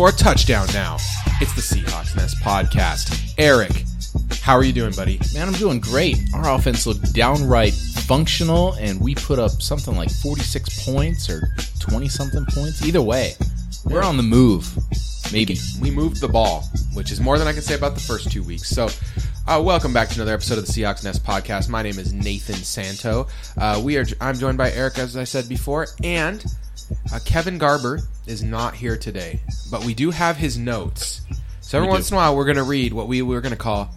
score a touchdown now. It's the Seahawks Nest podcast. Eric, how are you doing, buddy? Man, I'm doing great. Our offense looked downright functional, and we put up something like 46 points or 20 something points. Either way, we're on the move. Maybe. We moved the ball, which is more than I can say about the first two weeks. So, uh, welcome back to another episode of the Seahawks Nest podcast. My name is Nathan Santo. Uh, we are. I'm joined by Eric, as I said before, and uh, Kevin Garber is not here today, but we do have his notes. So every once in a while, we're going to read what we were going to call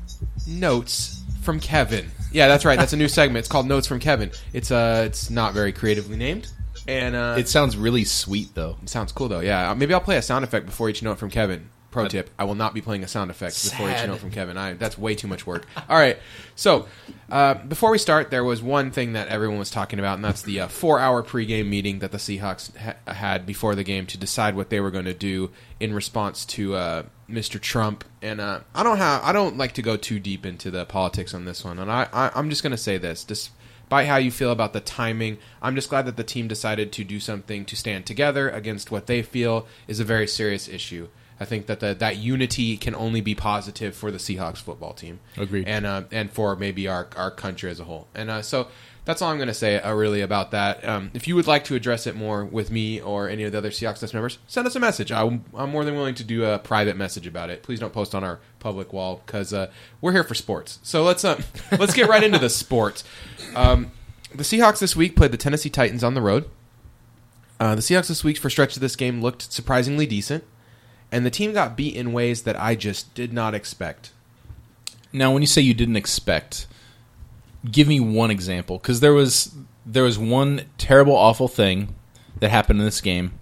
notes from Kevin. Yeah, that's right. That's a new segment. It's called Notes from Kevin. It's uh, it's not very creatively named, and uh, It sounds really sweet, though. it sounds cool though. Yeah, maybe I'll play a sound effect before each note from Kevin. Pro tip: I will not be playing a sound effect before each Sad. note from Kevin. I, that's way too much work. All right, so uh, before we start, there was one thing that everyone was talking about, and that's the uh, four-hour pregame meeting that the Seahawks ha- had before the game to decide what they were going to do in response to uh, Mr. Trump. And uh, I don't have, I don't like to go too deep into the politics on this one, and I, I I'm just going to say this: despite how you feel about the timing, I'm just glad that the team decided to do something to stand together against what they feel is a very serious issue. I think that the, that unity can only be positive for the Seahawks football team. Agreed. And uh, and for maybe our our country as a whole. And uh, so that's all I'm going to say uh, really about that. Um, if you would like to address it more with me or any of the other Seahawks Nest members, send us a message. I'm, I'm more than willing to do a private message about it. Please don't post on our public wall because uh, we're here for sports. So let's uh, let's get right into the sports. Um, the Seahawks this week played the Tennessee Titans on the road. Uh, the Seahawks this week, for stretch of this game, looked surprisingly decent, and the team got beat in ways that I just did not expect. Now, when you say you didn't expect, give me one example, because there was there was one terrible, awful thing that happened in this game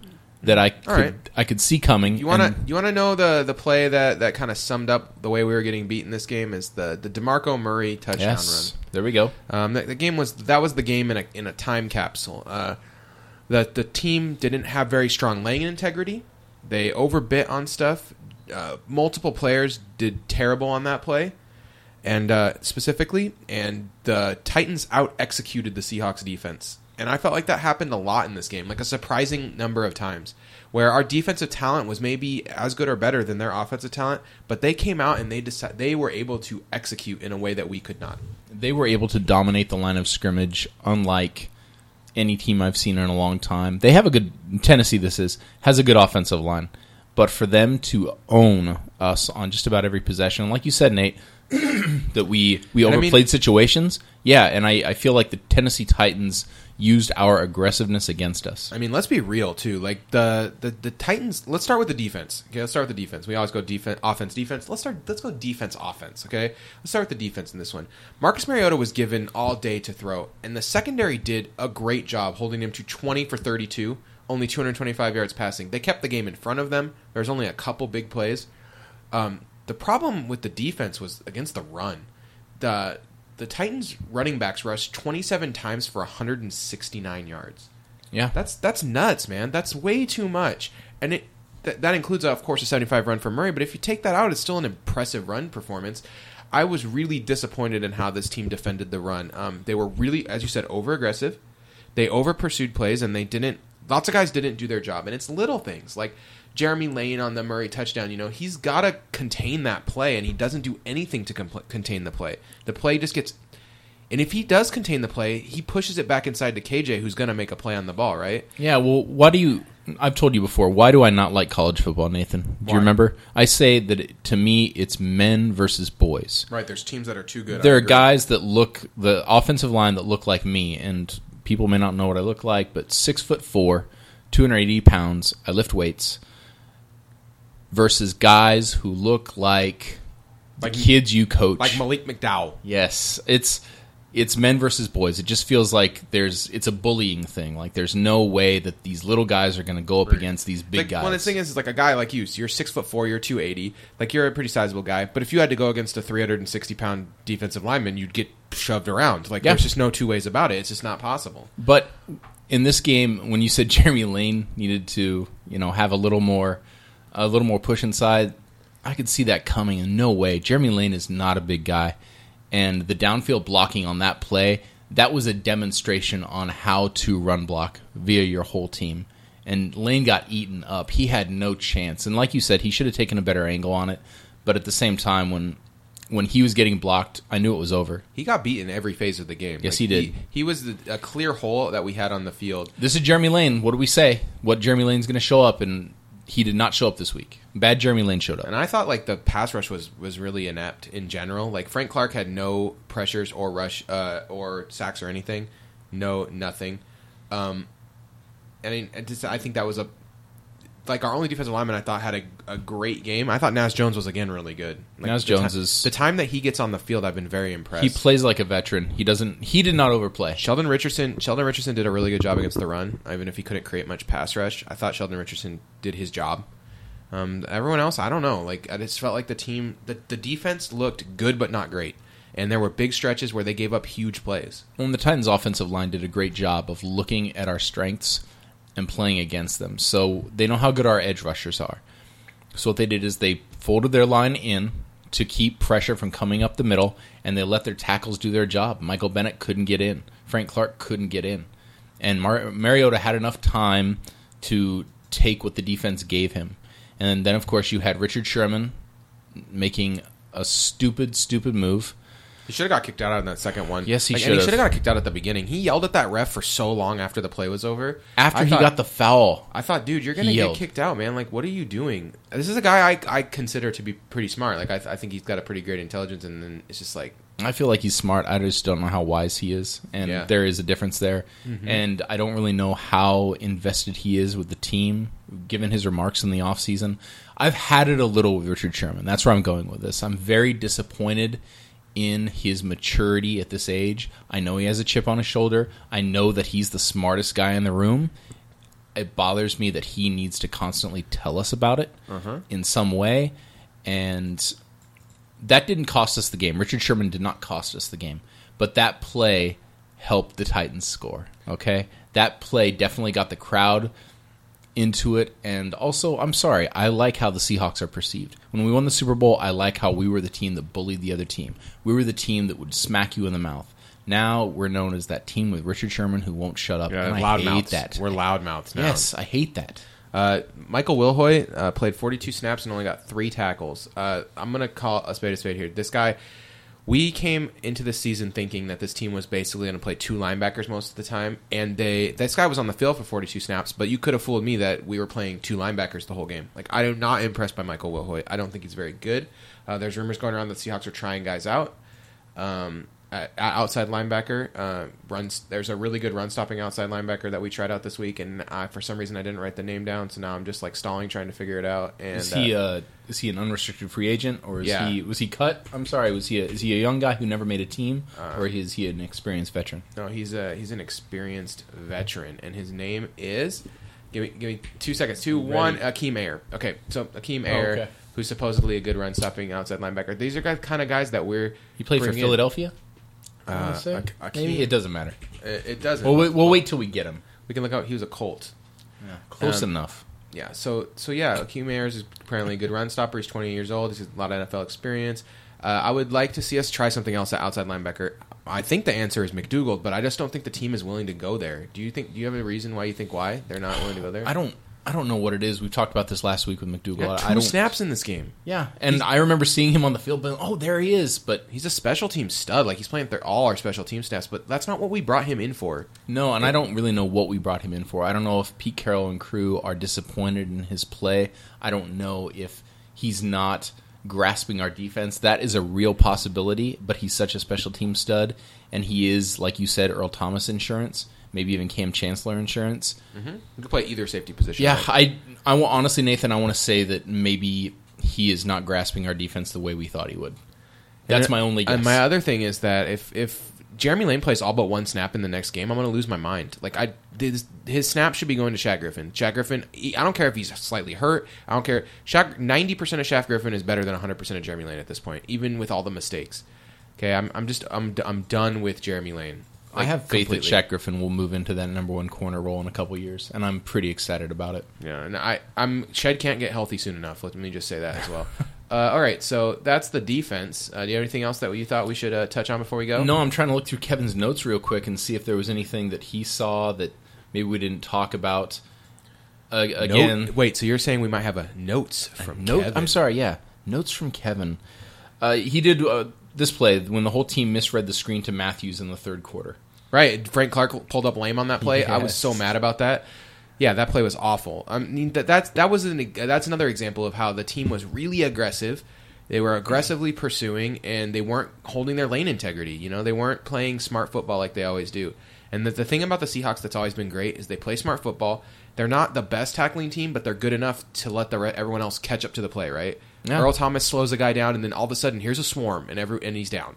that I could right. I could see coming. You want to and- you want to know the the play that that kind of summed up the way we were getting beat in this game is the the Demarco Murray touchdown Yes, there we go. Um, the, the game was that was the game in a in a time capsule. Uh, that the team didn't have very strong laying integrity. They overbit on stuff. Uh, multiple players did terrible on that play, and uh, specifically, and the Titans out executed the Seahawks defense. And I felt like that happened a lot in this game, like a surprising number of times, where our defensive talent was maybe as good or better than their offensive talent, but they came out and they decided they were able to execute in a way that we could not. They were able to dominate the line of scrimmage, unlike any team I've seen in a long time. They have a good Tennessee. This is has a good offensive line, but for them to own us on just about every possession, like you said, Nate, that we we And I overplayed mean- situations. Yeah, and I, I feel like the Tennessee Titans used our aggressiveness against us. I mean, let's be real too. Like the, the the Titans. Let's start with the defense. Okay, let's start with the defense. We always go defense, offense, defense. Let's start. Let's go defense, offense. Okay, let's start with the defense in this one. Marcus Mariota was given all day to throw, and the secondary did a great job holding him to twenty for thirty-two, only two hundred twenty-five yards passing. They kept the game in front of them. There was only a couple big plays. Um, the problem with the defense was against the run. The the Titans running backs rushed 27 times for 169 yards. Yeah, That's that's nuts, man. That's way too much. And it th- that includes, of course, a 75 run from Murray. But if you take that out, it's still an impressive run performance. I was really disappointed in how this team defended the run. Um, they were really, as you said, over aggressive. They over pursued plays, and they didn't. Lots of guys didn't do their job, and it's little things like Jeremy Lane on the Murray touchdown. You know, he's got to contain that play, and he doesn't do anything to compl- contain the play. The play just gets and if he does contain the play, he pushes it back inside to KJ, who's going to make a play on the ball, right? Yeah, well, why do you? I've told you before. Why do I not like college football, Nathan? Do Why? you remember? I say that it, to me, it's men versus boys. Right. There's teams that are too good. There are guys that look the offensive line that look like me, and people may not know what I look like, but six foot four, two hundred eighty pounds. I lift weights. Versus guys who look like the Like- kids you coach. like Malik McDowell. Yes, it's it's men versus boys. It just feels like there's it's a bullying thing. Like there's no way that these little guys are going to go up against these big Like, guys. Well, the thing is, is like a guy like you. So you're six foot four. You're two eighty. Like you're a pretty sizable guy. But if you had to go against a three hundred and sixty pound defensive lineman, you'd get shoved around. Like Yeah. there's just no two ways about it. It's just not possible. But in this game, when you said Jeremy Lane needed to, you know, have a little more, a little more push inside, I could see that coming. In no way, Jeremy Lane is not a big guy, and the downfield blocking on that play, that was a demonstration on how to run block via your whole team. and Lane got eaten up. He had no chance, and like you said, he should have taken a better angle on it. But at the same time, when when he was getting blocked, I knew it was over. He got beat in every phase of the game. Yes, he did. He, he was the, a clear hole that we had on the field. This is Jeremy Lane. What do we say? What Jeremy Lane's going to show up, and he did not show up this week. Bad Jeremy Lane showed up. And I thought like the pass rush was was really inept in general. Like Frank Clark had no pressures or rush uh, or sacks or anything. No, nothing. Um, I mean, I just- I think that was a like our only defensive lineman. I thought had a, a great game. I thought Naz Jones was again really good. Like, Naz Jones is- the time that he gets on the field. I've been very impressed. He plays like a veteran. He doesn't. He did not overplay. Sheldon Richardson. Sheldon Richardson did a really good job against the run, even if he couldn't create much pass rush. I thought Sheldon Richardson did his job. Um, everyone else, I don't know. Like I just felt like the team, the, the defense looked good but not great, and there were big stretches where they gave up huge plays. Well, and the Titans' offensive line did a great job of looking at our strengths and playing against them. So they know how good our edge rushers are. So what they did is they folded their line in to keep pressure from coming up the middle, and they let their tackles do their job. Michael Bennett couldn't get in. Frank Clark couldn't get in, and Mar- Mariota had enough time to take what the defense gave him. And then, of course, you had Richard Sherman making a stupid, stupid move. He should have got kicked out on that second one. Yes, he Like, and. He should have got kicked out at the beginning. He yelled at that ref for so long after the play was over. After I he thought- got the foul, I thought, dude, you're gonna He get yelled. kicked out, man. Like, what are you doing? This is a guy I, I consider to be pretty smart. Like, I, th- I think he's got a pretty great intelligence, and then it's just like, I feel like he's smart. I just don't know how wise he is, and Yeah. there is a difference there. Mm-hmm. And I don't really know how invested he is with the team, given his remarks in the offseason. I've had it a little with Richard Sherman. That's where I'm going with this. I'm very disappointed in his maturity at this age. I know he has a chip on his shoulder. I know that he's the smartest guy in the room. It bothers me that he needs to constantly tell us about it uh-huh. in some way. And that didn't cost us the game. Richard Sherman did not cost us the game, but that play helped the Titans score. Okay, that play definitely got the crowd into it, and also, I'm sorry, I like how the Seahawks are perceived. When we won the Super Bowl, I like how we were the team that bullied the other team. We were the team that would smack you in the mouth. Now we're known as that team with Richard Sherman who won't shut up, and I loud hate mouths. that. We're loudmouths now. yes, I hate that. Uh, Michael Wilhoite uh, played 42 snaps and only got three tackles. Uh, I'm gonna call a spade a spade here. This guy, we came into the season thinking that this team was basically going to play two linebackers most of the time, and they this guy was on the field for 42 snaps. But you could have fooled me that we were playing two linebackers the whole game. Like I am not impressed by Michael Wilhoite. I don't think he's very good. Uh, there's rumors going around that Seahawks are trying guys out. Um, at outside linebacker uh, runs. There's a really good run stopping outside linebacker that we tried out this week, and uh, for some reason I didn't write the name down, so now I'm just like stalling trying to figure it out. And Is he uh, uh, is he an unrestricted free agent or is Yeah. he was he cut? I'm sorry, was he a, is he a young guy who never made a team Uh, or is he an experienced veteran? no, he's a he's an experienced veteran, and his name is. Give me give me two seconds. Two Ready. one. Akeem Ayer. Okay, so Akeem Ayer, okay. who's supposedly a good run stopping outside linebacker. These are guys, kind of guys that we're He played for. Philadelphia. I wanna Uh, say. Ak- Akeem- Maybe it doesn't matter. It, it doesn't. We'll wait, we'll wait till we get him. we can look out. He was a Colt. Close Um, enough. Yeah, so so yeah, Akeem Ayers is apparently a good run stopper. He's 20 years old. He's got a lot of NFL experience. Uh, I would like to see us try something else at outside linebacker. I think the answer is McDougald, but I just don't think the team is willing to go there. Do you think? Do you have a reason why you think why they're not willing to go there? I don't I don't know what it is. We talked about this last week with McDougald. I two don't. snaps in this game. Yeah, and I remember seeing him on the field, but oh, there he is. But He's a special team stud. Like he's playing th- all our special team snaps, but that's not what we brought him in for. No, and I don't really know what we brought him in for. I don't know if Pete Carroll and crew are disappointed in his play. I don't know if he's not grasping our defense. That is a real possibility, but he's such a special team stud, and he is, like you said, Earl Thomas insurance, maybe even Kam Chancellor insurance. Mm-hmm. You could play either safety position. Yeah, right? I, I wa- honestly, Nathan, I want to say that maybe he is not grasping our defense the way we thought he would. That's And- my only guess. And my other thing is that if if Jeremy Lane plays all but one snap in the next game, I'm going to lose my mind. Like I, his, his snap should be going to Shaq Griffin. Shaq Griffin. he- I don't care if he's slightly hurt. I don't care. Shaq. Ninety percent of Shaq Griffin is better than 100 percent of Jeremy Lane at this point, even with all the mistakes. Okay, I'm I'm just I'm I'm done with Jeremy Lane. I have faith completely. that Shaq Griffin will move into that number one corner role in a couple years, and I'm pretty excited about it. Yeah, and I, I'm Shead can't get healthy soon enough. Let me just say that as well. uh, all right, so that's the defense. Uh, do you have anything else that you thought we should uh, touch on before we go? No, I'm trying to look through Kevin's notes real quick and see if there was anything that he saw that maybe we didn't talk about. Uh, Note- again, wait, so you're saying we might have a notes from note. Kevin. I'm sorry. Yeah, notes from Kevin. Uh, he did uh, this play when the whole team misread the screen to Matthews in the third quarter. Right, Frank Clark pulled up lame on that play. I was so mad about that. Yeah, that play was awful. I mean, that that's that was an that's another example of how the team was really aggressive. They were aggressively pursuing, and they weren't holding their lane integrity. You know, they weren't playing smart football like they always do. And the, the thing about the Seahawks that's always been great is they play smart football. They're not the best tackling team, but they're good enough to let the re- everyone else catch up to the play. Right? Yeah. Earl Thomas slows a guy down, and then all of a sudden, here's a swarm, and every and he's down.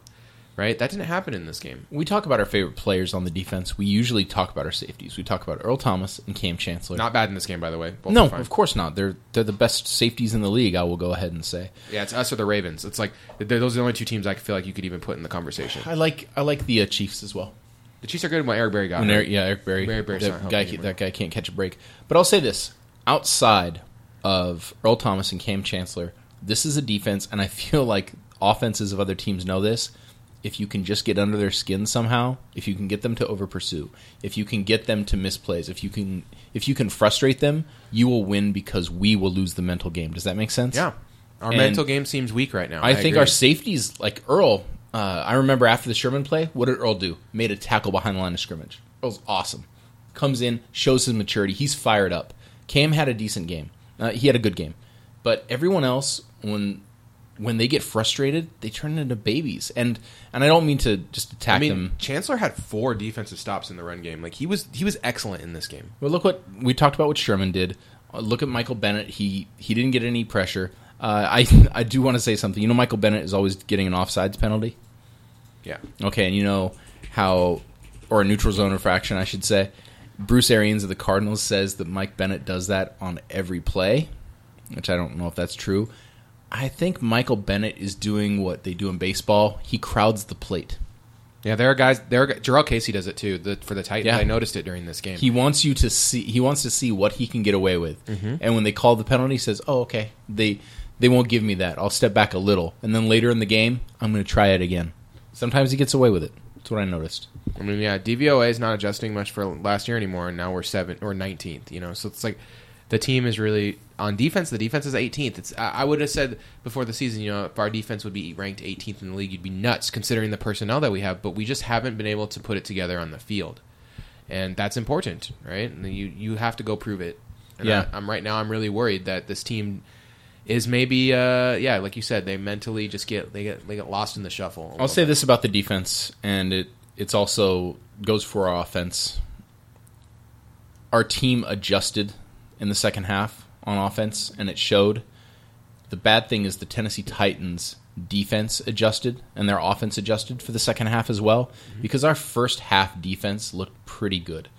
Right? That didn't happen in this game. We talk about our favorite players on the defense. We usually talk about our safeties. We talk about Earl Thomas and Kam Chancellor. Not bad in this game, by the way. Both no, of course not. They're they're the best safeties in the league. I will go ahead and say. Yeah, it's us or the Ravens. It's like those are the only two teams I feel like you could even put in the conversation. I like I like the uh, Chiefs as well. The Chiefs are good when Eric Berry got When. Eric, yeah, Eric Berry, Eric Berry's that guy, anymore. that guy can't catch a break. But I'll say this: outside of Earl Thomas and Kam Chancellor, this is a defense, and I feel like offenses of other teams know this. If you can just get under their skin somehow, if you can get them to over pursue, if you can get them to misplays, if you can if you can frustrate them, you will win because we will lose the mental game. Does that make sense? Yeah, our And mental game seems weak right now. I, think agree. our safeties, like Earl, uh, I remember after the Sherman play, what did Earl do? Made a tackle behind the line of scrimmage. Earl's awesome. Comes in, shows his maturity. He's fired up. Kam had a decent game. Uh, he had a good game. But everyone else, when when they get frustrated, they turn into babies. And and I don't mean to just attack I mean, them. Chancellor had four defensive stops in the run game. Like he was he was excellent in this game. Well, look what we talked about. What Sherman did. Uh, look at Michael Bennett. He he didn't get any pressure. Uh, I I do want to say something. You know, Michael Bennett is always getting an offsides penalty. Yeah, Okay, and you know how, or a neutral zone infraction, I should say. Bruce Arians of the Cardinals says that Mike Bennett does that on every play, which I don't know if that's true. I think Michael Bennett is doing what they do in baseball. He crowds the plate. yeah. There are guys. There are, Jurrell Casey does it too. The, for the Titans, Yeah. I noticed it during this game. He wants you to see. He wants to see what he can get away with. Mm-hmm. And when they call the penalty, he says, "Oh, okay. They they won't give me that. I'll step back a little, and then later in the game, I'm going to try it again." Sometimes he gets away with it. That's what I noticed. I mean, yeah, DVOA is not adjusting much for last year anymore, and now we're seven or nineteenth. You know, so it's like the team is really on defense. The defense is 18th. It's I would have said before the season, you know, if our defense would be ranked 18th in the league, you'd be nuts considering the personnel that we have. But we just haven't been able to put it together on the field, and that's important, right? And you you have to go prove it. And Yeah. I, I'm right now. I'm really worried that this team is maybe uh yeah like you said they mentally just get they get they get lost in the shuffle I'll say bit. this about the defense, and it it's also goes for our offense. Our team adjusted in the second half on offense, and it showed. The bad thing is the Tennessee Titans defense adjusted and their offense adjusted for the second half as well, mm-hmm. because our first half defense looked pretty good.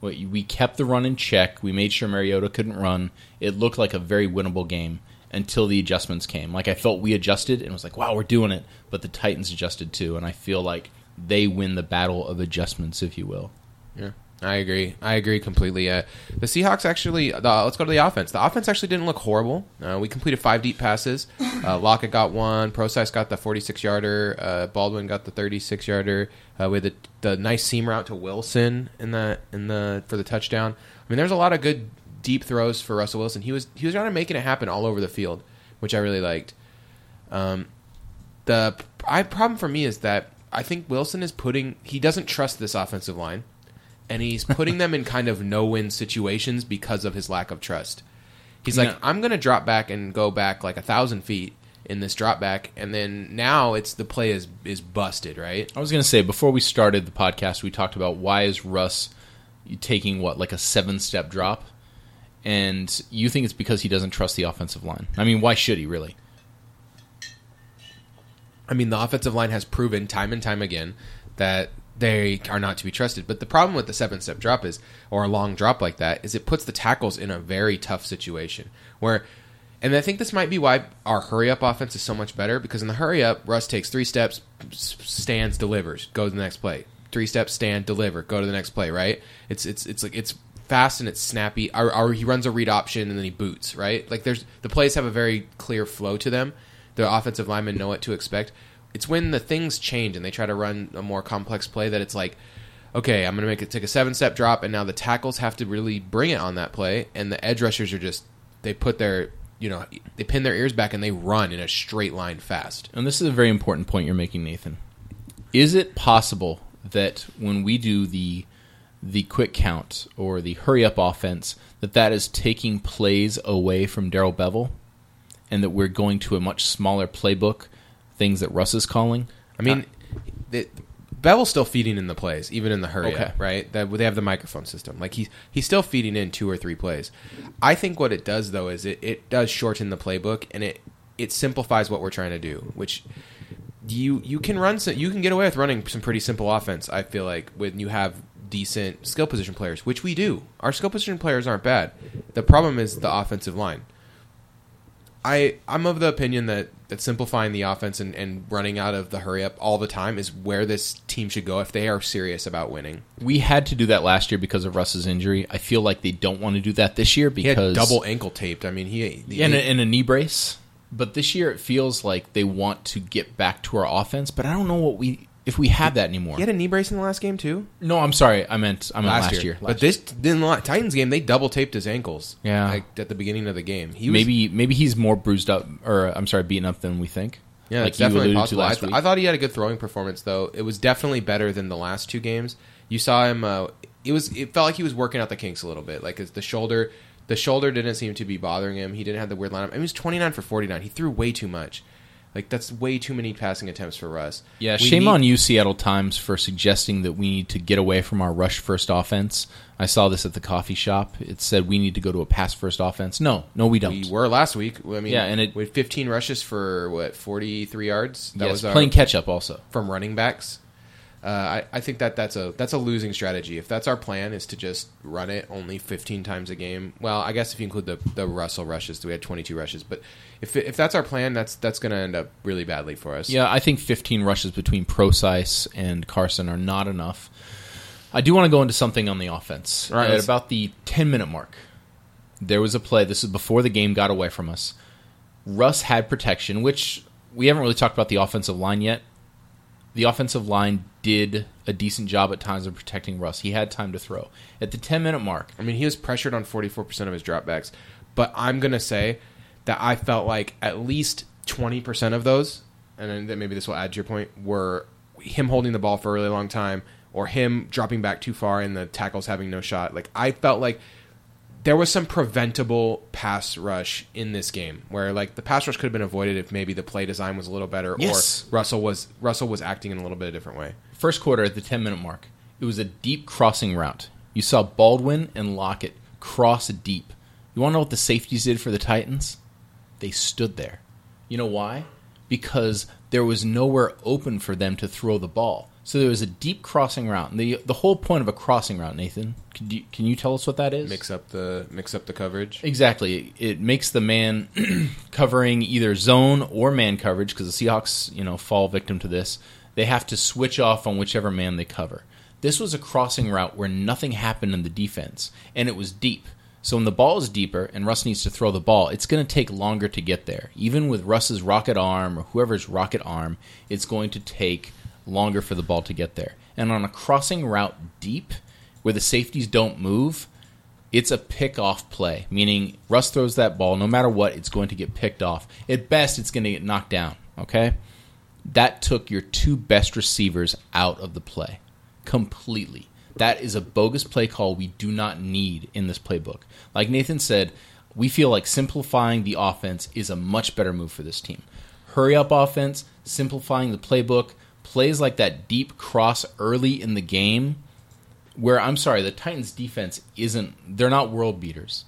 We we kept the run in check. We made sure Mariota couldn't run. It looked like a very winnable game until the adjustments came. Like I felt we adjusted and was like, "Wow, we're doing it." But the Titans adjusted too, and I feel like they win the battle of adjustments, if you will. Yeah, I agree. I agree completely. Uh, the Seahawks actually. Let's go to the offense. The offense actually didn't look horrible. Uh, we completed five deep passes. Uh, Lockett got one. Procise got the 46 yarder. Uh, Baldwin got the 36 yarder. Uh, with the, the nice seam route to Wilson in the in the for the touchdown. I mean, there's a lot of good deep throws for Russell Wilson. He was he was kind of making it happen all over the field, which I really liked. Um, the I, problem for me is that I think Wilson is putting he doesn't trust this offensive line, and he's putting them in kind of no win situations because of his lack of trust. He's like, No. I'm going to drop back and go back like a thousand feet in this drop back, and then now it's the play is is busted, right? I was going to say before we started the podcast, we talked about why is Russ taking what like a seven step drop, and you think it's because he doesn't trust the offensive line. I mean, why should he really? I mean, the offensive line has proven time and time again that they are not to be trusted. But the problem with the seven step drop is, or a long drop like that, is it puts the tackles in a very tough situation where. And I think this might be why our hurry up offense is so much better because in the hurry up, Russ takes three steps, stands, delivers, go to the next play. Three steps, stand, deliver, go to the next play. Right? It's it's it's like it's fast and it's snappy. Or, or he runs a read option and then he boots. Right? Like there's the plays have a very clear flow to them. The offensive linemen know what to expect. It's when the things change and they try to run a more complex play that it's like, okay, I'm going to make it take a seven step drop, and now the tackles have to really bring it on that play, and the edge rushers are just they put their you know they pin their ears back and they run in a straight line fast. And this is a very important point you're making, Nathan. Is it possible that when we do the the quick count or the hurry up offense, that that is taking plays away from Darrell Bevell, and that we're going to a much smaller playbook, things that Russ is calling? I mean, uh, the, Bevell's still feeding in the plays, even in the hurry Okay. up, right? That they have the microphone system. Like he's he's still feeding in two or three plays. I think what it does though is it, it does shorten the playbook and it it simplifies what we're trying to do, which you you can run some, you can get away with running some pretty simple offense. I feel like when you have decent skill position players, which we do. Our skill position players aren't bad. The problem is the offensive line. I I'm of the opinion that that simplifying the offense and, and running out of the hurry up all the time is where this team should go if they are serious about winning. We had to do that last year because of Russ's injury. I feel like they don't want to do that this year because double ankle taped. I mean, he, he and a, and a knee brace. But this year it feels like they want to get back to our offense. But I don't know what we if we have that anymore. he had a knee brace in the last game too. no, I'm sorry. I meant I meant last, year. but Last this in the Titans game they double taped his ankles. Yeah. like at the beginning of the game. He was, maybe maybe he's more bruised up or I'm sorry, beaten up than we think. Yeah, like it's definitely possible. I, th- I thought he had a good throwing performance, though. It was definitely better than the last two games. You saw him. Uh, it was. It felt like he was working out the kinks a little bit. Like the shoulder, the shoulder didn't seem to be bothering him. He didn't have the weird lineup. I mean, he was twenty nine for forty nine. He threw way too much. Like that's way too many passing attempts for Russ. Yeah, We shame need- on you, Seattle Times, for suggesting that we need to get away from our rush first offense. I saw this at the coffee shop. It said we need to go to a pass first offense. No, no, we don't. We were last week. I mean, Yeah, and it- we had fifteen rushes for what forty three yards. That yes, was our, playing catch up also. from running backs. Uh, I, I think that that's a that's a losing strategy. If that's our plan, is to just run it only 15 times a game. Well, I guess if you include the the Russell rushes, we had 22 rushes. But if if that's our plan, that's that's going to end up really badly for us. Yeah, I think 15 rushes between Procise and Carson are not enough. I do want to go into something on the offense. All right, At about the 10 minute mark, there was a play. This is before the game got away from us. Russ had protection, which we haven't really talked about the offensive line yet. The offensive line did a decent job at times of protecting Russ. He had time to throw. At the 10 minute mark, I mean, he was pressured on 44 percent of his dropbacks. But I'm going to say that I felt like at least 20 percent of those, and then maybe this will add to your point, were him holding the ball for a really long time or him dropping back too far and the tackles having no shot. Like I felt like there was some preventable pass rush in this game where like the pass rush could have been avoided if maybe the play design was a little better Yes. or Russell was Russell was acting in a little bit of a different way. First quarter at the 10 minute mark, it was a deep crossing route. You saw Baldwin and Lockett cross deep. You want to know what the safeties did for the Titans? They stood there. You know why? Because there was nowhere open for them to throw the ball. So there was a deep crossing route. The the whole point of a crossing route, Nathan, can you, can you tell us what that is? Mix up the mix up the coverage. Exactly. It makes the man covering either zone or man coverage because the Seahawks, you know, fall victim to this. They have to switch off on whichever man they cover. This was a crossing route where nothing happened in the defense, and it was deep. So when the ball is deeper and Russ needs to throw the ball, it's going to take longer to get there. Even with Russ's rocket arm or whoever's rocket arm, it's going to take longer for the ball to get there. And on a crossing route deep, where the safeties don't move, it's a pick off play, meaning Russ throws that ball, no matter what, it's going to get picked off. At best, it's going to get knocked down, okay? That took your two best receivers out of the play completely. That is a bogus play call we do not need in this playbook. Like Nathan said, we feel like simplifying the offense is a much better move for this team. Hurry up offense, simplifying the playbook, plays like that deep cross early in the game where I'm sorry, the Titans defense isn't they're not world beaters.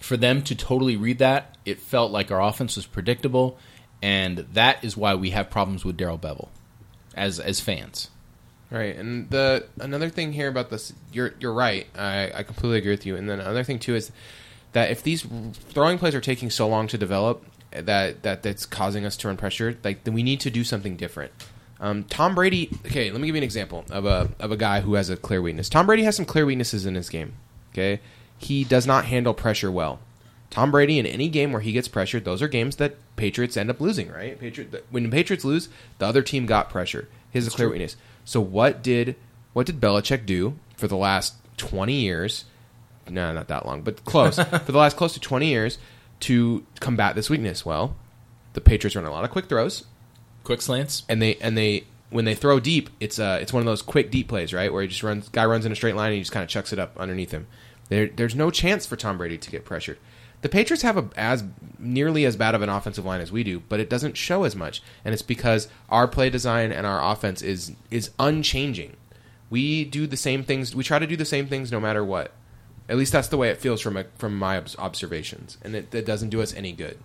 For them to totally read that, it felt like our offense was predictable, and that is why we have problems with Darrell Bevell as as fans. Right, and the another thing here about this, you're you're right. I, I completely agree with you. And then another thing too is that if these throwing plays are taking so long to develop, that that that's causing us to run pressure, like then we need to do something different. Um, Tom Brady. Okay, let me give you an example of a of a guy who has a clear weakness. Tom Brady has some clear weaknesses in his game. Okay, he does not handle pressure well. Tom Brady in any game where he gets pressured, those are games that Patriots end up losing. Right, Patriot when the Patriots lose, the other team got pressure. His clear weakness. So what did what did Belichick do for the last 20 years? No, not that long, but close. for the last close to 20 years to combat this weakness? Well, the Patriots run a lot of quick throws, Quick slants. and they and they when they throw deep, it's uh it's one of those quick deep plays, right? Where he just runs, guy runs in a straight line and he just kind of chucks it up underneath him. There, there's no chance for Tom Brady to get pressured. The Patriots have a, as nearly as bad of an offensive line as we do, but it doesn't show as much, and it's because our play design and our offense is is unchanging. We do the same things. We try to do the same things no matter what. At least that's the way it feels from a, from my observations, and it, it doesn't do us any good.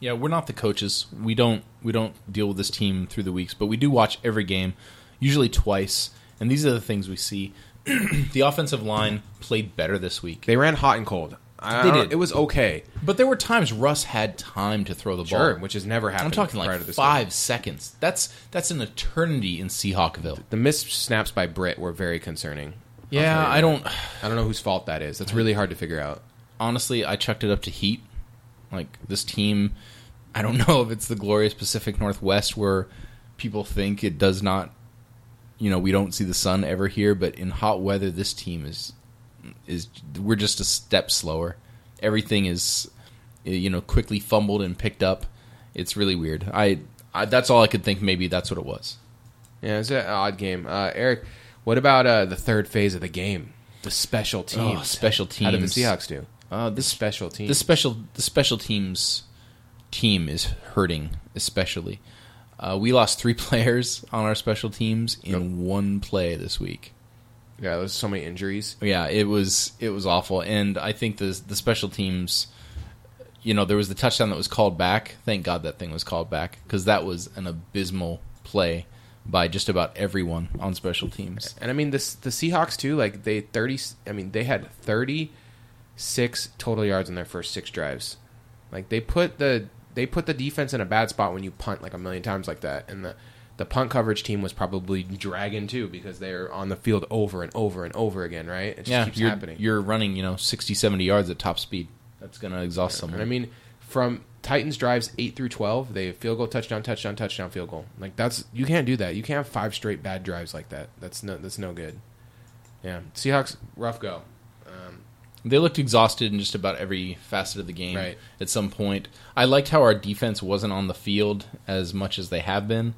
Yeah, we're not the coaches. We don't we don't deal with this team through the weeks, but we do watch every game, usually twice. And these are the things we see. the offensive line played better this week. They ran hot and cold. I, They did. It was okay, But there were times Russ had time to throw the sure, ball. which has never happened. I'm talking prior like to this five game. seconds. That's that's an eternity in Seahawkville. The missed snaps by Britt were very concerning. Yeah, I don't I don't know whose fault that is. That's really hard to figure out. honestly, I chucked it up to Heat. Like this team, I don't know if it's the glorious Pacific Northwest where people think it does not. You know, we don't see the sun ever here, but in hot weather, this team is is we're just a step slower. Everything is, you know, quickly fumbled and picked up. It's really weird. I, I that's all I could think. Maybe that's what it was. Yeah, it's an odd game. Uh, Eric, what about uh, the third phase of the game? The special teams. Oh, special How did the. Seahawks do? Uh, The this special team. the special the special teams team is hurting especially uh, we lost three players on our special teams in one play this week yeah, there's so many injuries. yeah it was it was awful and i think the the special teams you know there was the touchdown that was called back thank god that thing was called back because that was an abysmal play by just about everyone on special teams And I mean, this the Seahawks too. Like they thirty. I mean, they had thirty six total yards in their first six drives. Like they put the they put the defense in a bad spot when you punt like a million times like that. And the the punt coverage team was probably dragging too because they're on the field over and over and over again. Right? It just yeah keeps you're, happening. you're running you know 60 70 yards at top speed that's gonna exhaust someone And I mean, from Titans drives eight through twelve, they field goal, touchdown, touchdown, touchdown, field goal. Like that's you can't do that. You can't have five straight bad drives like that. That's no that's no good. Yeah, Seahawks rough go. They looked exhausted in just about every facet of the game Right. at some point. I liked how our defense wasn't on the field as much as they have been.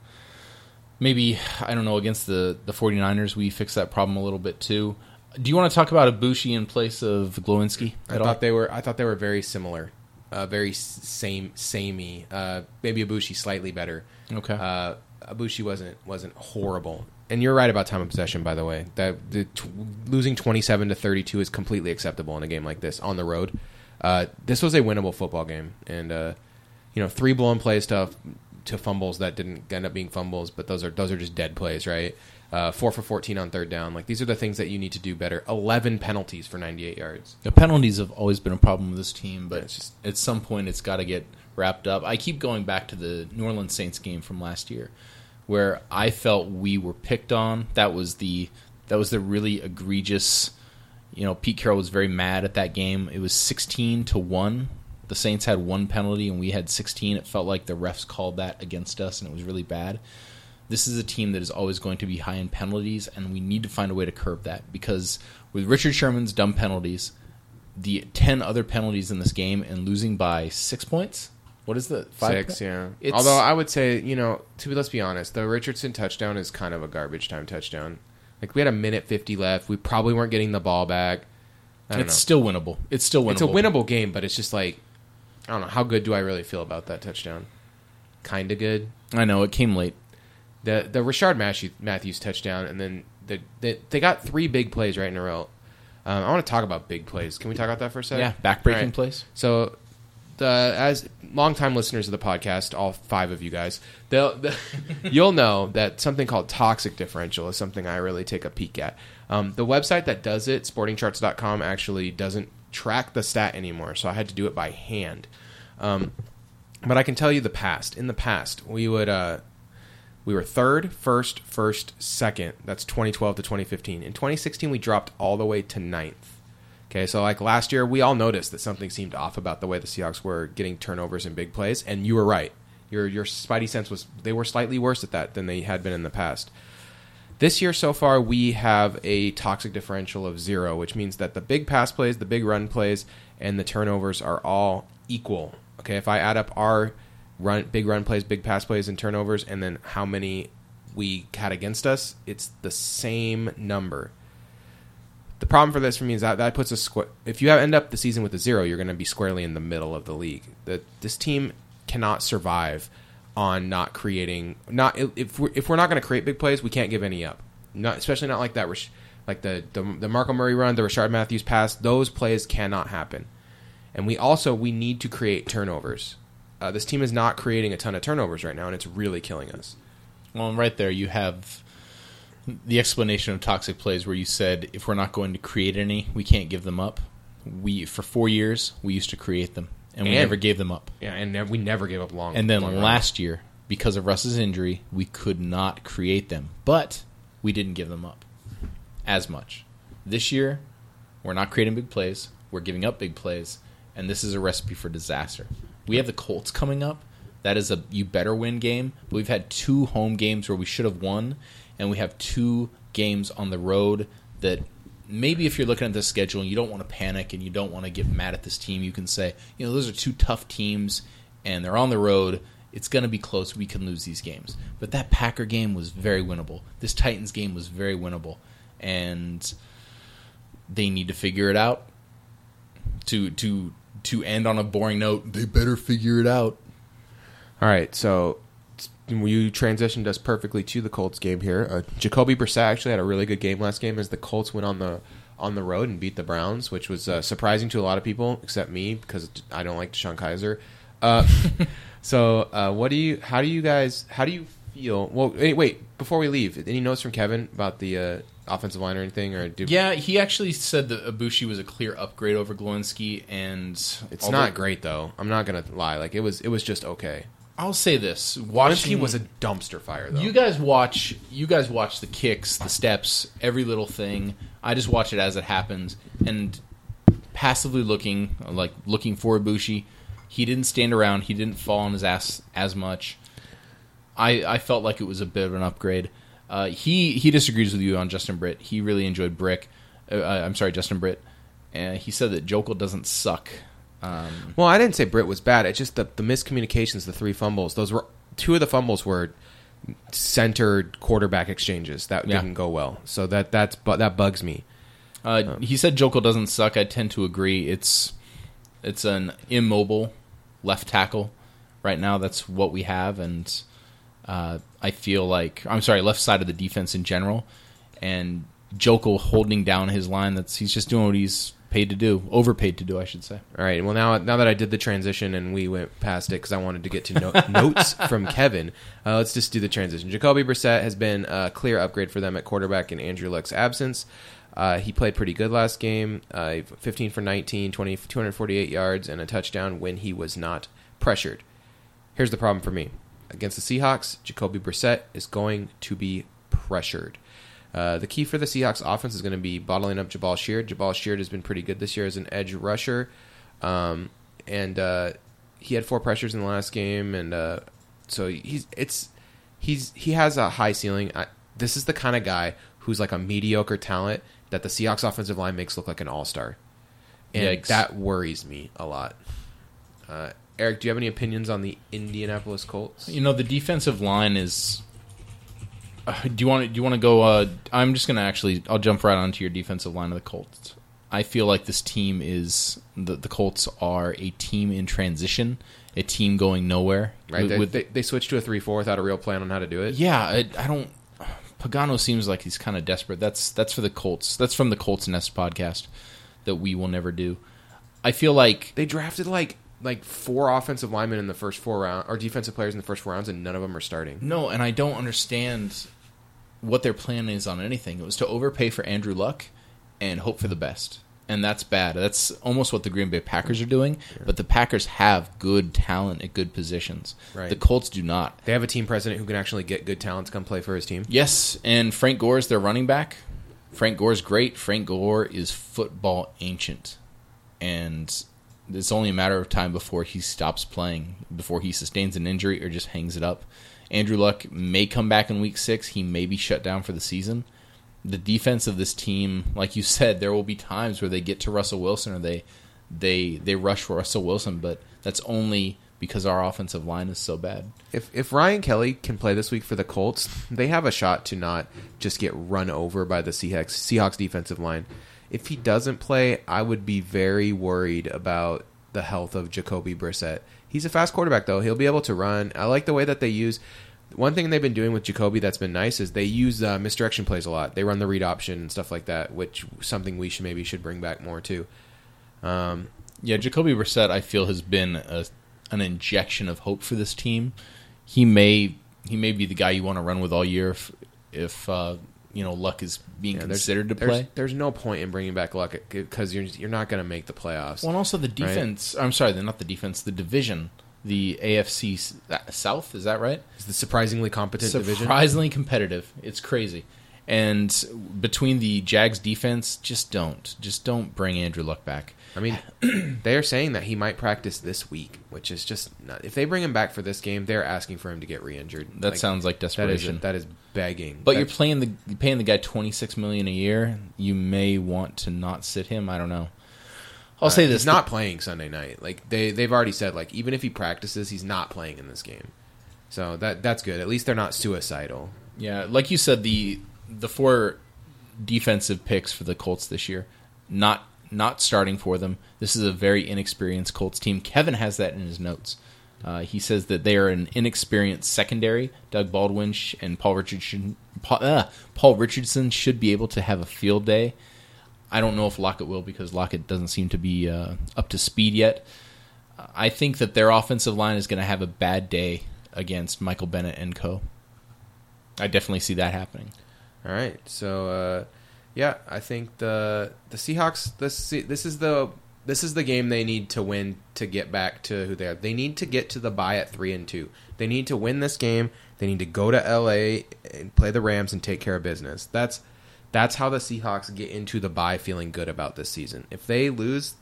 Maybe, I don't know, against the, the 49ers, we fixed that problem a little bit too. Do you want to talk about Aboushi in place of Glowinski I thought all? they were I thought they were very similar, uh, very same samey. Uh, maybe Aboushi slightly better. Okay. Uh, Aboushi wasn't wasn't horrible. And you're right about time of possession, by the way. That the t- losing 27 to 32 is completely acceptable in a game like this on the road. Uh, this was a winnable football game, and uh, you know, three blown plays to to fumbles that didn't end up being fumbles, but those are those are just dead plays, right? Uh, four for 14 on third down. Like these are the things that you need to do better. 11 penalties for 98 yards. The penalties have always been a problem with this team, but It's just- at some point it's got to get wrapped up. I keep going back to the New Orleans Saints game from last year, where I felt we were picked on. That was the that was the really egregious. You know, Pete Carroll was very mad at that game. It was sixteen to one. The Saints had one penalty and we had sixteen. It felt like the refs called that against us, and it was really bad this is a team that is always going to be high in penalties, and we need to find a way to curb that because with Richard Sherman's dumb penalties, the ten other penalties in this game, and losing by six points. What is the five Six, yeah. It's- Although I would say, you know, to be let's be honest, the Richardson touchdown is kind of a garbage time touchdown. Like we had a minute fifty left. We probably weren't getting the ball back. It's know. still winnable. It's still winnable. It's a winnable game, but it's just like I don't know how good do I really feel about that touchdown. Kind of good. I know it came late. The the Rishard Matthews, Matthews touchdown, and then the, the they got three big plays right in a row. Um, I want to talk about big plays. Can we talk about that for a second? Yeah, backbreaking right. plays. So, the as longtime listeners of the podcast, all five of you guys, they'll, the, you'll know that something called toxic differential is something I really take a peek at. Um, the website that does it, sportingcharts.com, actually doesn't track the stat anymore, so I had to do it by hand. Um, but I can tell you the past. In the past, we would uh, we were third, first, first, second. That's 2012 to 2015. In 2016, we dropped all the way to ninth. Okay, so like last year, we all noticed that something seemed off about the way the Seahawks were getting turnovers and big plays, and you were right. Your your spidey sense was they were slightly worse at that than they had been in the past. This year so far, we have a toxic differential of zero, which means that the big pass plays, the big run plays, and the turnovers are all equal. Okay, if I add up our run, big run plays, big pass plays, and turnovers, and then how many we had against us, it's the same number. The problem for this for me is that that puts a squ- if you end up the season with a zero, you're going to be squarely in the middle of the league. That this team cannot survive on not creating not if we're, if we're not going to create big plays, we can't give any up. Not especially not like that. Like the the, DeMarco Murray run, the Rishard Matthews pass, those plays cannot happen. And we also we need to create turnovers. Uh, this team is not creating a ton of turnovers right now, and it's really killing us. Well, right there you have the explanation of toxic plays, where you said if we're not going to create any, we can't give them up. We for four years we used to create them, and we never gave them up. Yeah, and ne- we never gave up long. And then long last year, because of Russ's injury, we could not create them, but we didn't give them up as much. This year, we're not creating big plays. We're giving up big plays, and this is a recipe for disaster. We have the Colts coming up. That is a you better win game. But we've had two home games where we should have won, and we have two games on the road that maybe if you're looking at the schedule and you don't want to panic and you don't want to get mad at this team, you can say, you know, those are two tough teams and they're on the road. It's going to be close. We can lose these games. But that Packer game was very winnable. This Titans game was very winnable. And they need to figure it out. To to to end on a boring note, they better figure it out. All right, so you transitioned us perfectly to the Colts game here. Uh, Jacoby Brissett actually had a really good game last game as the Colts went on the on the road and beat the Browns, which was uh, surprising to a lot of people except me because I don't like DeShone Kizer. Uh, so, uh, what do you? How do you guys? How do you feel? Well, wait, before we leave, any notes from Kevin about the uh, offensive line or anything? Or do, Yeah, he actually said that Aboushi was a clear upgrade over Glowinski, and it's although- not great though. I'm not gonna lie; like it was, it was just okay. I'll say this: Watching watching was a dumpster fire though. You guys watch. You guys watch the kicks, the steps, every little thing. I just watch it as it happens, and passively looking, like looking for Aboushi. He didn't stand around. He didn't fall on his ass as much. I I felt like it was a bit of an upgrade. Uh, he he disagrees with you on Justin Britt. He really enjoyed Brick. Uh, I'm sorry, Justin Britt. And he said that Joeckel doesn't suck. Um, Well, I didn't say Britt was bad. It's just the the miscommunications, the three fumbles. Those were two of the fumbles were centered quarterback exchanges that Yeah. didn't go well. So that that's but that bugs me. Uh, he said Joeckel doesn't suck. I tend to agree. It's it's an immobile left tackle right now. That's what we have, and uh, I feel like I'm sorry, left side of the defense in general, and Joeckel holding down his line. That's he's just doing what he's paid to do, overpaid to do, I should say. All right. Well, now now that I did the transition and we went past it because I wanted to get to no- notes from Kevin, uh, let's just do the transition. Jacoby Brissett has been a clear upgrade for them at quarterback in Andrew Luck's absence. Uh, he played pretty good last game, uh, 15 for 19, 20, 248 yards, and a touchdown when he was not pressured. Here's the problem for me. Against the Seahawks, Jacoby Brissett is going to be pressured. Uh, the key for the Seahawks offense is going to be bottling up Jabaal Sheard. Jabaal Sheard has been pretty good this year as an edge rusher, um, and uh, he had four pressures in the last game, and uh, so he's it's he's he has a high ceiling. I, this is the kind of guy who's like a mediocre talent that the Seahawks offensive line makes look like an all star, and Yikes. that worries me a lot. Uh, Eric, do you have any opinions on the Indianapolis Colts? You know, the defensive line is. Do you want to? Do you want to go? Uh, I'm just gonna actually. I'll jump right onto your defensive line of the Colts. I feel like this team is the the Colts are a team in transition, a team going nowhere. Right, With- they, with- they, they switched to a three four without a real plan on how to do it. yeah, I, I don't. Pagano seems like he's kind of desperate. That's that's for the Colts. That's from the Colts Nest podcast that we will never do. I feel like They drafted like like four offensive linemen in the first four rounds, or defensive players in the first four rounds, and none of them are starting. No, and I don't understand what their plan is on anything. It was to overpay for Andrew Luck and hope for the best. And that's bad. That's almost what the Green Bay Packers are doing. But the Packers have good talent at good positions. Right. The Colts do not. They have a team president who can actually get good talent to come play for his team. Yes, and Frank Gore is their running back. Frank Gore's great. Frank Gore is football ancient. And it's only a matter of time before he stops playing, before he sustains an injury or just hangs it up. Andrew Luck may come back in week six. He may be shut down for the season. The defense of this team, like you said, there will be times where they get to Russell Wilson or they they they rush for Russell Wilson, but that's only because our offensive line is so bad. If if Ryan Kelly can play this week for the Colts, they have a shot to not just get run over by the Seahawks Seahawks defensive line. If he doesn't play, I would be very worried about the health of Jacoby Brissett. He's a fast quarterback though. He'll be able to run. I like the way that they use one thing they've been doing with Jacoby that's been nice is they use uh, misdirection plays a lot. They run the read option and stuff like that, which something we should maybe should bring back more too. Um, Yeah, Jacoby Brissett, I feel, has been a, an injection of hope for this team. He may he may be the guy you want to run with all year if, if uh, you know Luck is being yeah, considered to there's, play. There's no point in bringing back Luck because you're you're not going to make the playoffs. Well, and also the defense. I'm sorry, not the defense. The division, the AFC uh, South. Is that right? It's the surprisingly competent division. Surprisingly competitive. It's crazy. And between the Jags defense, just don't, just don't bring Andrew Luck back. I mean, they are saying that he might practice this week, which is just not, if they bring him back for this game, they're asking for him to get re-injured. That Like, sounds like desperation. that is begging. but you're playing the you're paying the guy 26 million a year. You may want to not sit him. I don't know. I'll uh, say this: He's not playing Sunday night. Like they they've already said, like even if he practices, he's not playing in this game. So that that's good. At least they're not suicidal. Yeah, like you said, the the four defensive picks for the Colts this year, not not starting for them. This is a very inexperienced Colts team. Kevin has that in his notes. Uh, he says that they are an inexperienced secondary. Doug Baldwin and Paul Richardson, Paul, uh, Paul Richardson should be able to have a field day. I don't know if Lockett will because Lockett doesn't seem to be uh, up to speed yet. I think that their offensive line is going to have a bad day against Michael Bennett and co. I definitely see that happening. All right. So uh, yeah, I think the the Seahawks. This this is the this is the game they need to win to get back to who they are. They need to get to the bye at three and two. They need to win this game. They need to go to L.A. and play the Rams and take care of business. That's that's how the Seahawks get into the bye feeling good about this season. If they lose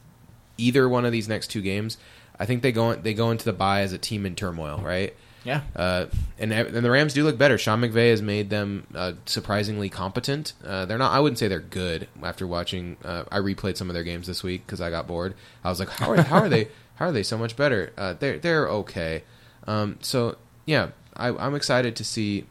either one of these next two games, I think they go they go into the bye as a team in turmoil, right? Yeah. Uh, and and the Rams do look better. Sean McVay has made them uh, surprisingly competent. Uh, they're not. I wouldn't say they're good. After watching, uh, I replayed some of their games this week because I got bored. I was like, how are how are they how are they so much better? Uh, they're they're okay. Um, so yeah, I, I'm excited to see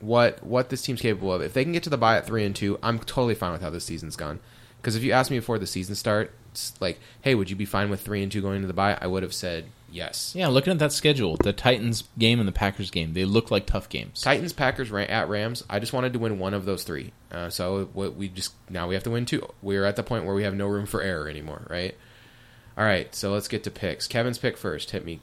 what what this team's capable of. If they can get to the bye at three and two, I'm totally fine with how this season's gone. Because if you asked me before the season starts, like, hey, would you be fine with three and two going to the bye? I would have said yes. Yeah, looking at that schedule, the Titans game and the Packers game, they look like tough games. Titans, Packers, Ra- at Rams. I just wanted to win one of those three. Uh, so what we just now we have to win two. We're at the point where we have no room for error anymore, right? All right, so let's get to picks. Kevin's pick first. Hit me.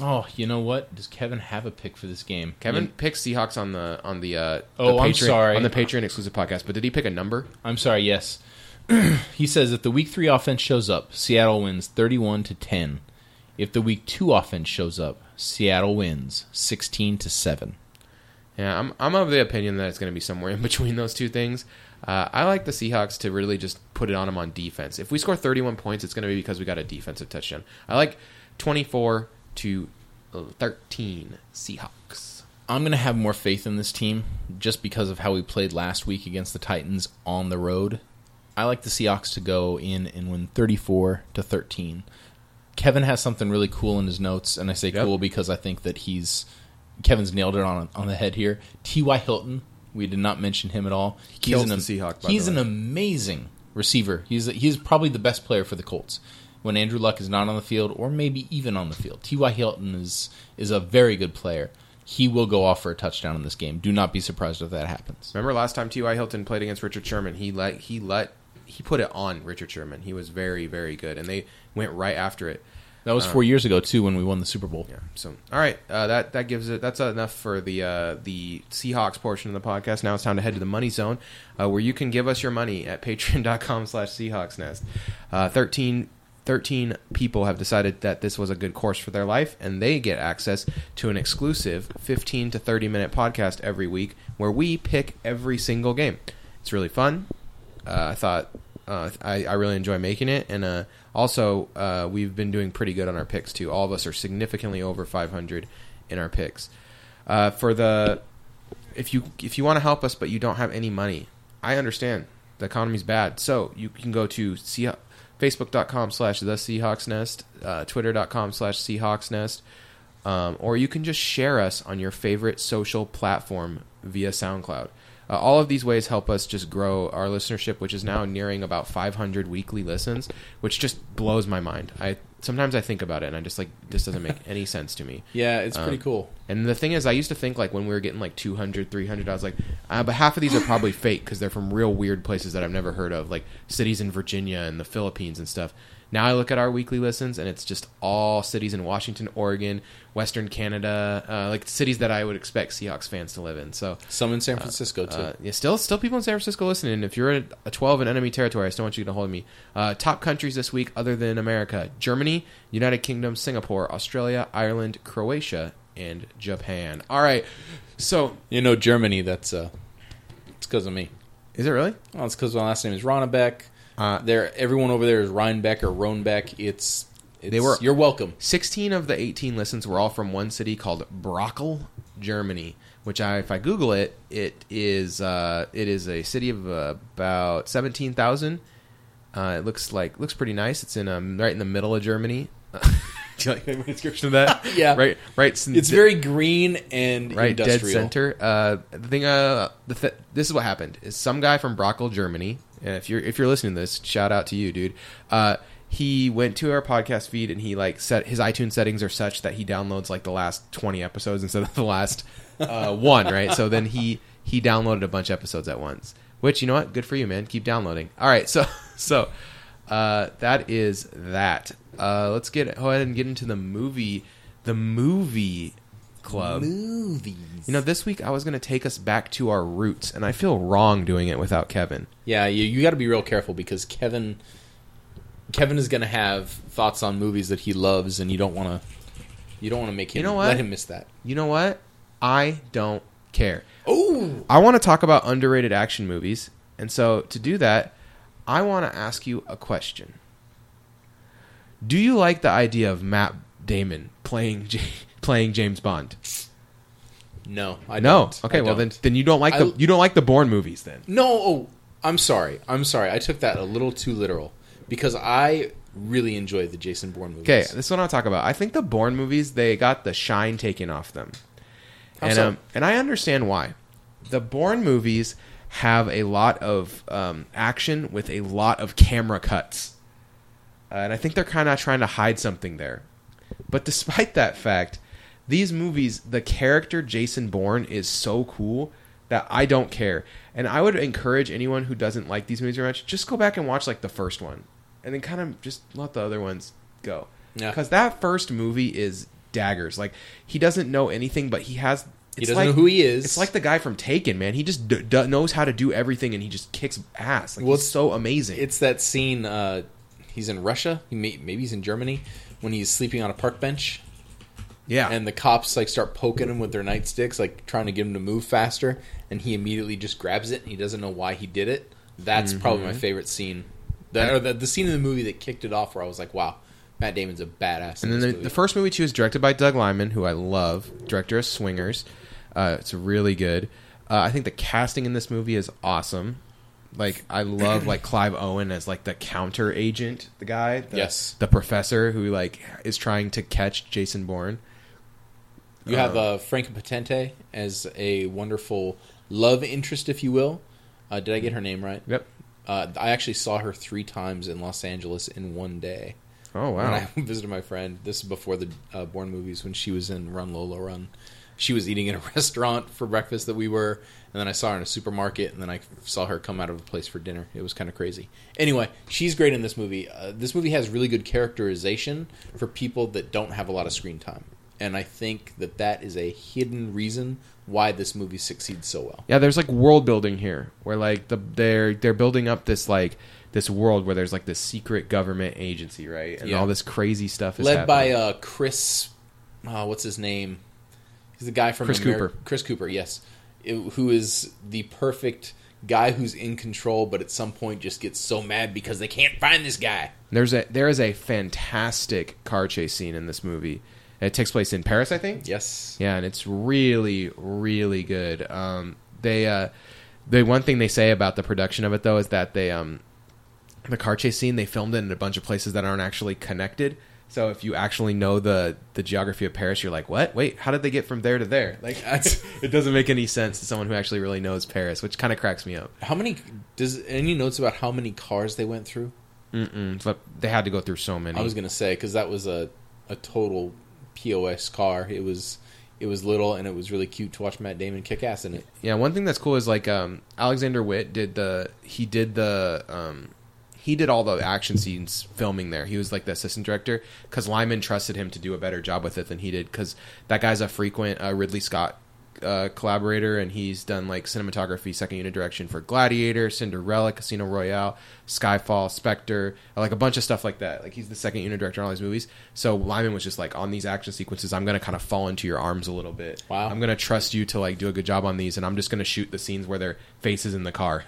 Oh, you know what? Does Kevin have a pick for this game? Kevin You- picked Seahawks on the on the uh, Oh, the I'm sorry. on the Patreon exclusive podcast. But did he pick a number? I'm sorry. Yes, he says if the week three offense shows up, Seattle wins 31 to 10. If the week two offense shows up, Seattle wins 16 to seven. Yeah, I'm I'm of the opinion that it's going to be somewhere in between those two things. Uh, I like the Seahawks to really just put it on them on defense. If we score 31 points, it's going to be because we got a defensive touchdown. I like 24 to 13 Seahawks. I'm going to have more faith in this team just because of how we played last week against the Titans on the road. I like the Seahawks to go in and win 34 to 13. Kevin has something really cool in his notes, and I say Yep. cool because I think that he's Kevin's nailed it on on the head here. T.Y. Hilton, we did not mention him at all. He's kills an, the Seahawk, He's the an amazing receiver. He's he's probably the best player for the Colts when Andrew Luck is not on the field, or maybe even on the field. T.Y. Hilton is is a very good player. He will go off for a touchdown in this game. Do not be surprised if that happens. Remember last time T.Y. Hilton played against Richard Sherman? He let he let he put it on Richard Sherman. He was very very good, and they went right after it. That was four years ago too when we won the Super Bowl. Yeah. So all right, uh, that that gives it. That's enough for the uh, the Seahawks portion of the podcast. Now it's time to head to the money zone, uh, where you can give us your money at Patreon.com/slash Seahawks Nest. Uh, 13, 13 people have decided that this was a good course for their life, and they get access to an exclusive fifteen to thirty minute podcast every week, where we pick every single game. It's really fun. Uh, I thought uh, I, I really enjoy making it, and uh, also uh, we've been doing pretty good on our picks too. All of us are significantly over 500 in our picks. Uh, for the if you if you want to help us but you don't have any money, I understand the economy's bad. So you can go to Seah- facebook.com slash the Seahawks Nest, uh, twitter.com slash Seahawks Nest, um, or you can just share us on your favorite social platform via SoundCloud. Uh, all of these ways help us just grow our listenership, which is now nearing about 500 weekly listens, which just blows my mind. I sometimes I think about it and I'm just like this doesn't make any sense to me. Yeah, it's pretty Um, cool. And the thing is, I used to think like when we were getting like 200, 300, I was like, uh, but half of these are probably fake because they're from real weird places that I've never heard of, like cities in Virginia and the Philippines and stuff. Now I look at our weekly listens and it's just all cities in Washington, Oregon, Western Canada, uh, like cities that I would expect Seahawks fans to live in. So Some in San Francisco too. uh, yeah, still, still people in San Francisco listening. And if you're a, a 12 in enemy territory, I still want you to hold of me. Uh, top countries this week, other than America: Germany, United Kingdom, Singapore, Australia, Ireland, Croatia, and Japan. All right. So, you know, Germany. That's uh, it's because of me. is it really? Well, it's because my last name is Ronnebeck. Uh, there, everyone over there is Rhinebeck or Roanbeck. It's, it's They were- You're welcome. 16 of the 18 listens were all from one city called Brockel, Germany. Which I, if I Google it, it is uh, it is a city of uh, about 17,000. Uh, it looks like looks pretty nice. It's in um, right in the middle of Germany. Do you like my description of that? Yeah. right, right. It's very green and right dead industrial. center. Uh, the thing, uh, the th- this is what happened: is some guy from Brockel, Germany. And if you're if you're listening to this, shout out to you, dude. Uh, he went to our podcast feed and he like set his iTunes settings are such that he downloads like the last twenty episodes instead of the last uh, one, right? So then he he downloaded a bunch of episodes at once. Which you know what? Good for you, man. Keep downloading. All right, so so uh, that is that. Uh, let's get go ahead and get into the movie, the movie club. Movies. You know, this week I was going to take us back to our roots, and I feel wrong doing it without Kevin. Yeah, you, you got to be real careful because Kevin Kevin is going to have thoughts on movies that he loves, and you don't want to you don't want to make him You know what? let him miss that. You know what? I don't care. Oh, I want to talk about underrated action movies, and so to do that, I want to ask you a question. Do you like the idea of Matt Damon playing J- playing James Bond? no, I no. don't. Okay, I well then don't. then you don't like the I- you don't like the Bourne movies then. no. Oh, I'm sorry. I'm sorry. I took that a little too literal because I really enjoyed the Jason Bourne movies. Okay, this is what I'll talk about. I think the Bourne movies they got the shine taken off them, How and so? um, and I understand why. The Bourne movies have a lot of um, action with a lot of camera cuts, uh, and I think they're kind of trying to hide something there. But despite that fact, these movies, the character Jason Bourne is so cool that I don't care. And I would encourage anyone who doesn't like these movies very much, just go back and watch like the first one, and then kind of just let the other ones go. Yeah. Because that first movie is daggers. Like he doesn't know anything, but he has. He it's doesn't like- know who he is. It's like the guy from Taken, man. He just d- d- knows how to do everything, and he just kicks ass. Like Well, he's so amazing. It's that scene. Uh, he's in Russia. He may, maybe he's in Germany when he's sleeping on a park bench, yeah, and the cops like start poking him with their nightsticks, like trying to get him to move faster, and he immediately just grabs it. and He doesn't know why he did it. That's probably Mm-hmm. my favorite scene. That, or the, the scene in the movie that kicked it off, where I was like, "Wow, Matt Damon's a badass." And then the, the first movie too is directed by Doug Liman, who I love, director of Swingers. Uh, it's really good. Uh, I think the casting in this movie is awesome. Like I love like Clive Owen as like the counter agent, the guy, the, Yes. the professor who like is trying to catch Jason Bourne. You have uh, Franka Potente as a wonderful love interest, if you will. Uh, did I get her name right? Yep. Uh, I actually saw her three times in Los Angeles in one day. Oh When wow. I visited my friend, this is before the uh, Bourne movies, when she was in Run Lola Run. She was eating in a restaurant for breakfast that we were, and then I saw her in a supermarket, and then I saw her come out of a place for dinner. It was kind of crazy. Anyway, she's great in this movie. Uh, this movie has really good characterization for people that don't have a lot of screen time, and I think that that is a hidden reason why this movie succeeds so well. Yeah, there's like world building here, where like the they're they're building up this like this world where there's like this secret government agency, right, and Yeah. all this crazy stuff is led by happening. uh, Chris. Uh, what's his name? He's the guy from Chris Ameri- Cooper. Chris Cooper, yes, It- who is the perfect guy who's in control, but at some point just gets so mad because they can't find this guy. There's a there is a fantastic car chase scene in this movie, It takes place in Paris, I think. Yes. Yeah, and it's really, really good. Um, they, uh, the one thing they say about the production of it though is that they, um, the car chase scene they filmed it in a bunch of places that aren't actually connected. So if you actually know the the geography of Paris, you're like, what? Wait, how did they get from there to there? Like, it doesn't make any sense to someone who actually really knows Paris, which kind of cracks me up. How many? Does any notes about how many cars they went through? Mm-mm, but they had to go through so many. I was gonna say because that was a a total pos car. It was it was little and it was really cute to watch Matt Damon kick ass in it. Yeah, one thing that's cool is like um, Alexander Witt did the he did the um, he did all the action scenes filming there. He was like the assistant director because Liman trusted him to do a better job with it than he did because that guy's a frequent uh, Ridley Scott uh, collaborator and he's done like cinematography, second unit direction for Gladiator, Cinderella, Casino Royale, Skyfall, Spectre, like a bunch of stuff like that. Like he's the second unit director on all these movies. So Liman was just like on these action sequences, I'm gonna kind of fall into your arms a little bit. Wow. I'm gonna trust you to like do a good job on these, and I'm just gonna shoot the scenes where their faces in the car.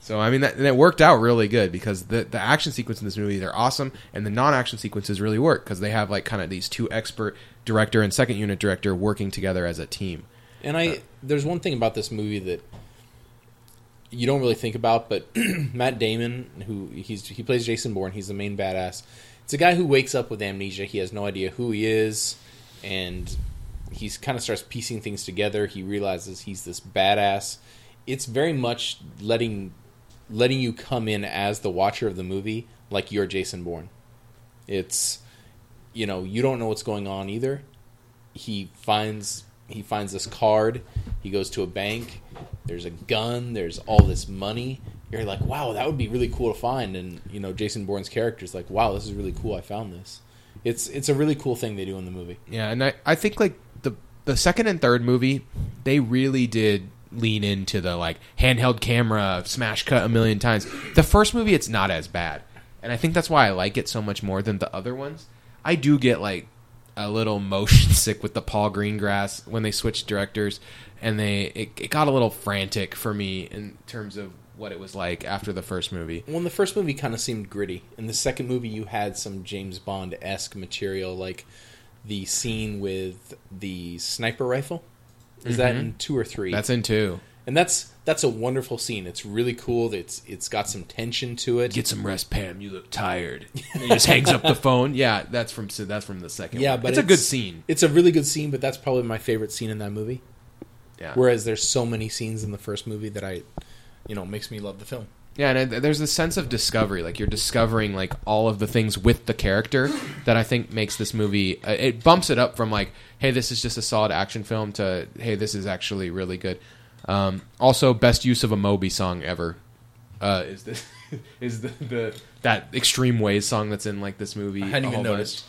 So I mean, that, and it worked out really good because the the action sequences in this movie they're awesome, and the non action sequences really work because they have like kind of these two expert director and second unit director working together as a team. And I there's one thing about this movie that you don't really think about, but Matt Damon, who he's he plays Jason Bourne, he's the main badass. It's a guy who wakes up with amnesia. He has no idea who he is, and he's kind of starts piecing things together. He realizes he's this badass. It's very much letting letting you come in as the watcher of the movie, like you're Jason Bourne. It's you know you don't know what's going on either. He finds he finds this card. He goes to a bank. There's a gun. There's all this money. You're like, wow, that would be really cool to find. And you know, Jason Bourne's character is like, wow, this is really cool. I found this. It's it's a really cool thing they do in the movie. Yeah, and I, I think like the the second and third movie, they really did lean into the like handheld camera, smash cut a million times. The first movie, it's not as bad, and I think that's why I like it so much more than the other ones. I do get like a little motion sick with the Paul Greengrass when they switched directors, and they it, it got a little frantic for me in terms of what it was like after the first movie. Well, the first movie kind of seemed gritty. In the second movie, you had some James Bond esque material, like the scene with the sniper rifle. Is that mm-hmm. in two or three? That's in two. And that's that's a wonderful scene. It's really cool. It's it's got some tension to it. Get some rest, Pam. You look tired. And he just hangs up the phone. Yeah, that's from that's from the second. Yeah, one. but it's, a good scene. It's a really good scene, but that's probably my favorite scene in that movie. Yeah, Whereas there's so many scenes in the first movie that I, you know, makes me love the film. Yeah, and there's a sense of discovery. Like you're discovering like all of the things with the character that I think makes this movie. Uh, it bumps it up from like, hey, this is just a solid action film to hey, this is actually really good. Um, also, best use of a Moby song ever uh, is this is the, the that Extreme Ways song that's in like this movie. I hadn't even noticed.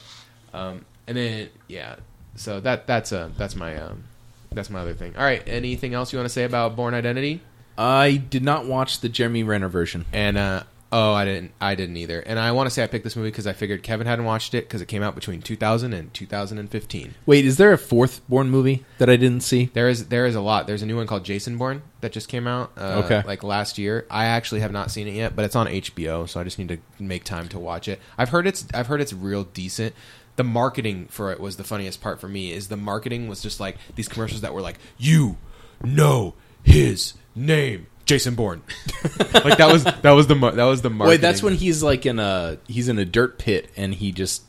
Um, and then yeah, so that that's a that's my um, that's my other thing. All right, anything else you want to say about Bourne Identity? I did not watch the Jeremy Renner version. And uh, oh, I didn't. I didn't either. And I want to say I picked this movie because I figured Kevin hadn't watched it because it came out between 2000 and 2015. Wait, is there a fourth Bourne movie that I didn't see? There is there is a lot. There's a new one called Jason Bourne that just came out. Uh, Okay. like last year. I actually have not seen it yet, but it's on HBO, so I just need to make time to watch it. I've heard it's I've heard it's real decent. The marketing for it was the funniest part for me. Is the marketing was just like these commercials that were like, "You know his name, Jason Bourne." like that was that was the mar- that was the marketing. Wait, that's when he's like in a he's in a dirt pit and he just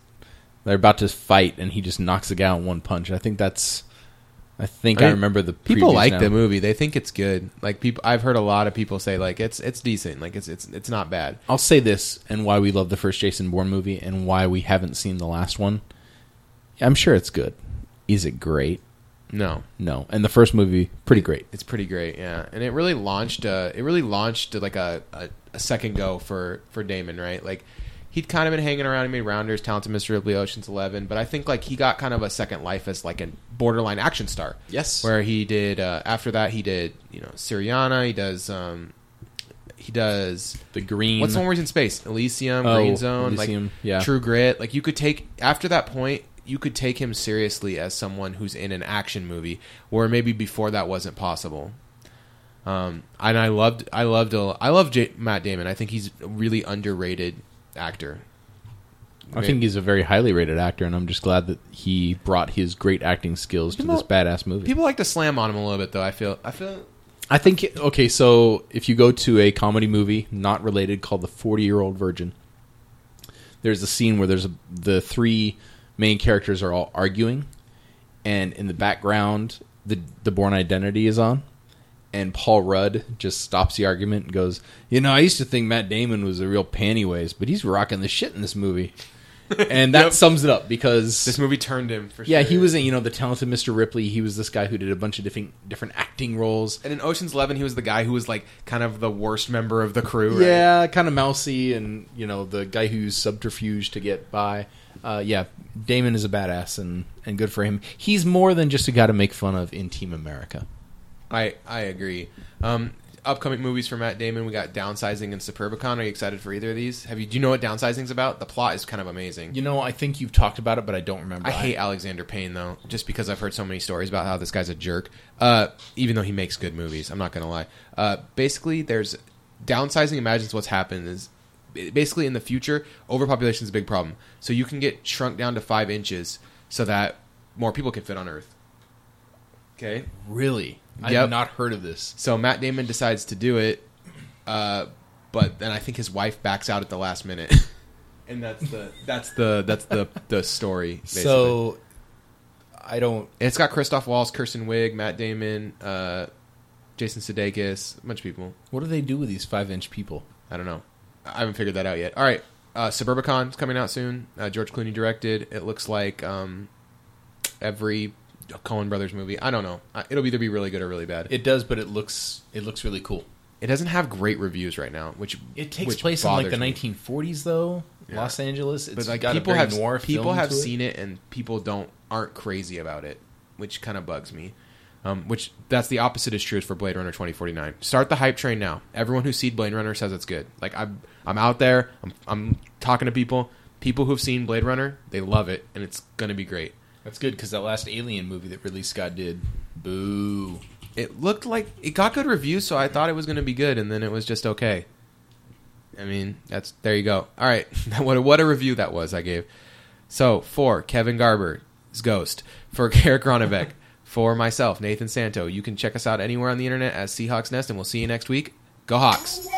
they're about to fight and he just knocks the guy in one punch. I think that's I think I, I remember the people like now. the movie. They think it's good. Like people, I've heard a lot of people say like it's it's decent. Like it's it's it's not bad. I'll say this and why we love the first Jason Bourne movie and why we haven't seen the last one. I'm sure it's good. Is it great? No, No. And the first movie pretty great. it's pretty great. Yeah, and it really launched. Uh, it really launched like a, a a second go for for Damon. Right, like. He'd kind of been hanging around. He made Rounders, Talented Mr. Ripley, Ocean's Eleven, but I think like he got kind of a second life as like a borderline action star. Yes. where he did uh, after that he did you know Syriana. He does um, he does the green What's the one where he's in space? Elysium, Oh, Green Zone, Elysium, like yeah. True Grit. Like you could take after that point, you could take him seriously as someone who's in an action movie, where maybe before that wasn't possible. Um, and I loved, I loved, I love J- Matt Damon. I think he's a really underrated actor. I think he's a very highly rated actor, and I'm just glad that he brought his great acting skills to this badass movie. People like to slam on him a little bit, though. I feel. I feel. I think okay, so if you go to a comedy movie not related called The Forty Year Old Virgin, there's a scene where there's a, the three main characters are all arguing, and in the background the the Bourne Identity is on, and Paul Rudd just stops the argument and goes, "You know, I used to think Matt Damon was a real pantyways, but he's rocking the shit in this movie." And that Yep. sums it up because This movie turned him for yeah, sure. he was in, you know the talented Mr. Ripley. He was this guy who did a bunch of different different acting roles. And in Ocean's Eleven, he was the guy who was like kind of the worst member of the crew. Right? Yeah, kind of mousy, and you know the guy who used subterfuge to get by. Uh, yeah, Damon is a badass, and and good for him. He's more than just a guy to make fun of in Team America. I I agree. Um, upcoming movies for Matt Damon, we got Downsizing and Suburbicon. Are you excited for either of these? Have you? Do you know what Downsizing's about? The plot is kind of amazing. You know, I think you've talked about it, but I don't remember. I hate Alexander Payne though, just because I've heard so many stories about how this guy's a jerk. Uh, even though he makes good movies, I'm not gonna lie. Uh, basically, there's downsizing. Imagines what's happened is basically in the future, overpopulation is a big problem. So you can get shrunk down to five inches so that more people can fit on Earth. Okay, really. I have not heard of this. so Matt Damon decides to do it, uh, but then I think his wife backs out at the last minute, and that's the that's the that's the the story. Basically. So I don't. And it's got Christoph Waltz, Kristen Wiig, Matt Damon, uh, Jason Sudeikis, a bunch of people. What do they do with these five-inch people? I don't know. I haven't figured that out yet. All right, uh, Suburbicon's coming out soon. Uh, George Clooney directed. It looks like um, every Coen Brothers movie. I don't know. It'll either be really good or really bad. It, does, but it looks it looks really cool. It doesn't have great reviews right now, which It takes which place in like the me. 1940s, though. Yeah. Los Angeles. It's But like people have people have it. seen it and people don't aren't crazy about it, which kind of bugs me. Um, which that's the opposite is true for Blade Runner 2049. Start the hype train now. Everyone who's seen Blade Runner says it's good. Like I'm I'm out there. I'm I'm talking to people. People who've seen Blade Runner, they love it, and it's gonna be great. That's good because that last Alien movie that Ridley Scott did, boo. It looked like it got good reviews, so I thought it was gonna be good, and then it was just okay. I mean, that's there you go. All right, what a, what a review that was I gave. So for Kevin Garber's Ghost, for Eric Ronnebeck, for myself Nathan Santo, you can check us out anywhere on the internet as Seahawks Nest, and we'll see you next week. Go Hawks!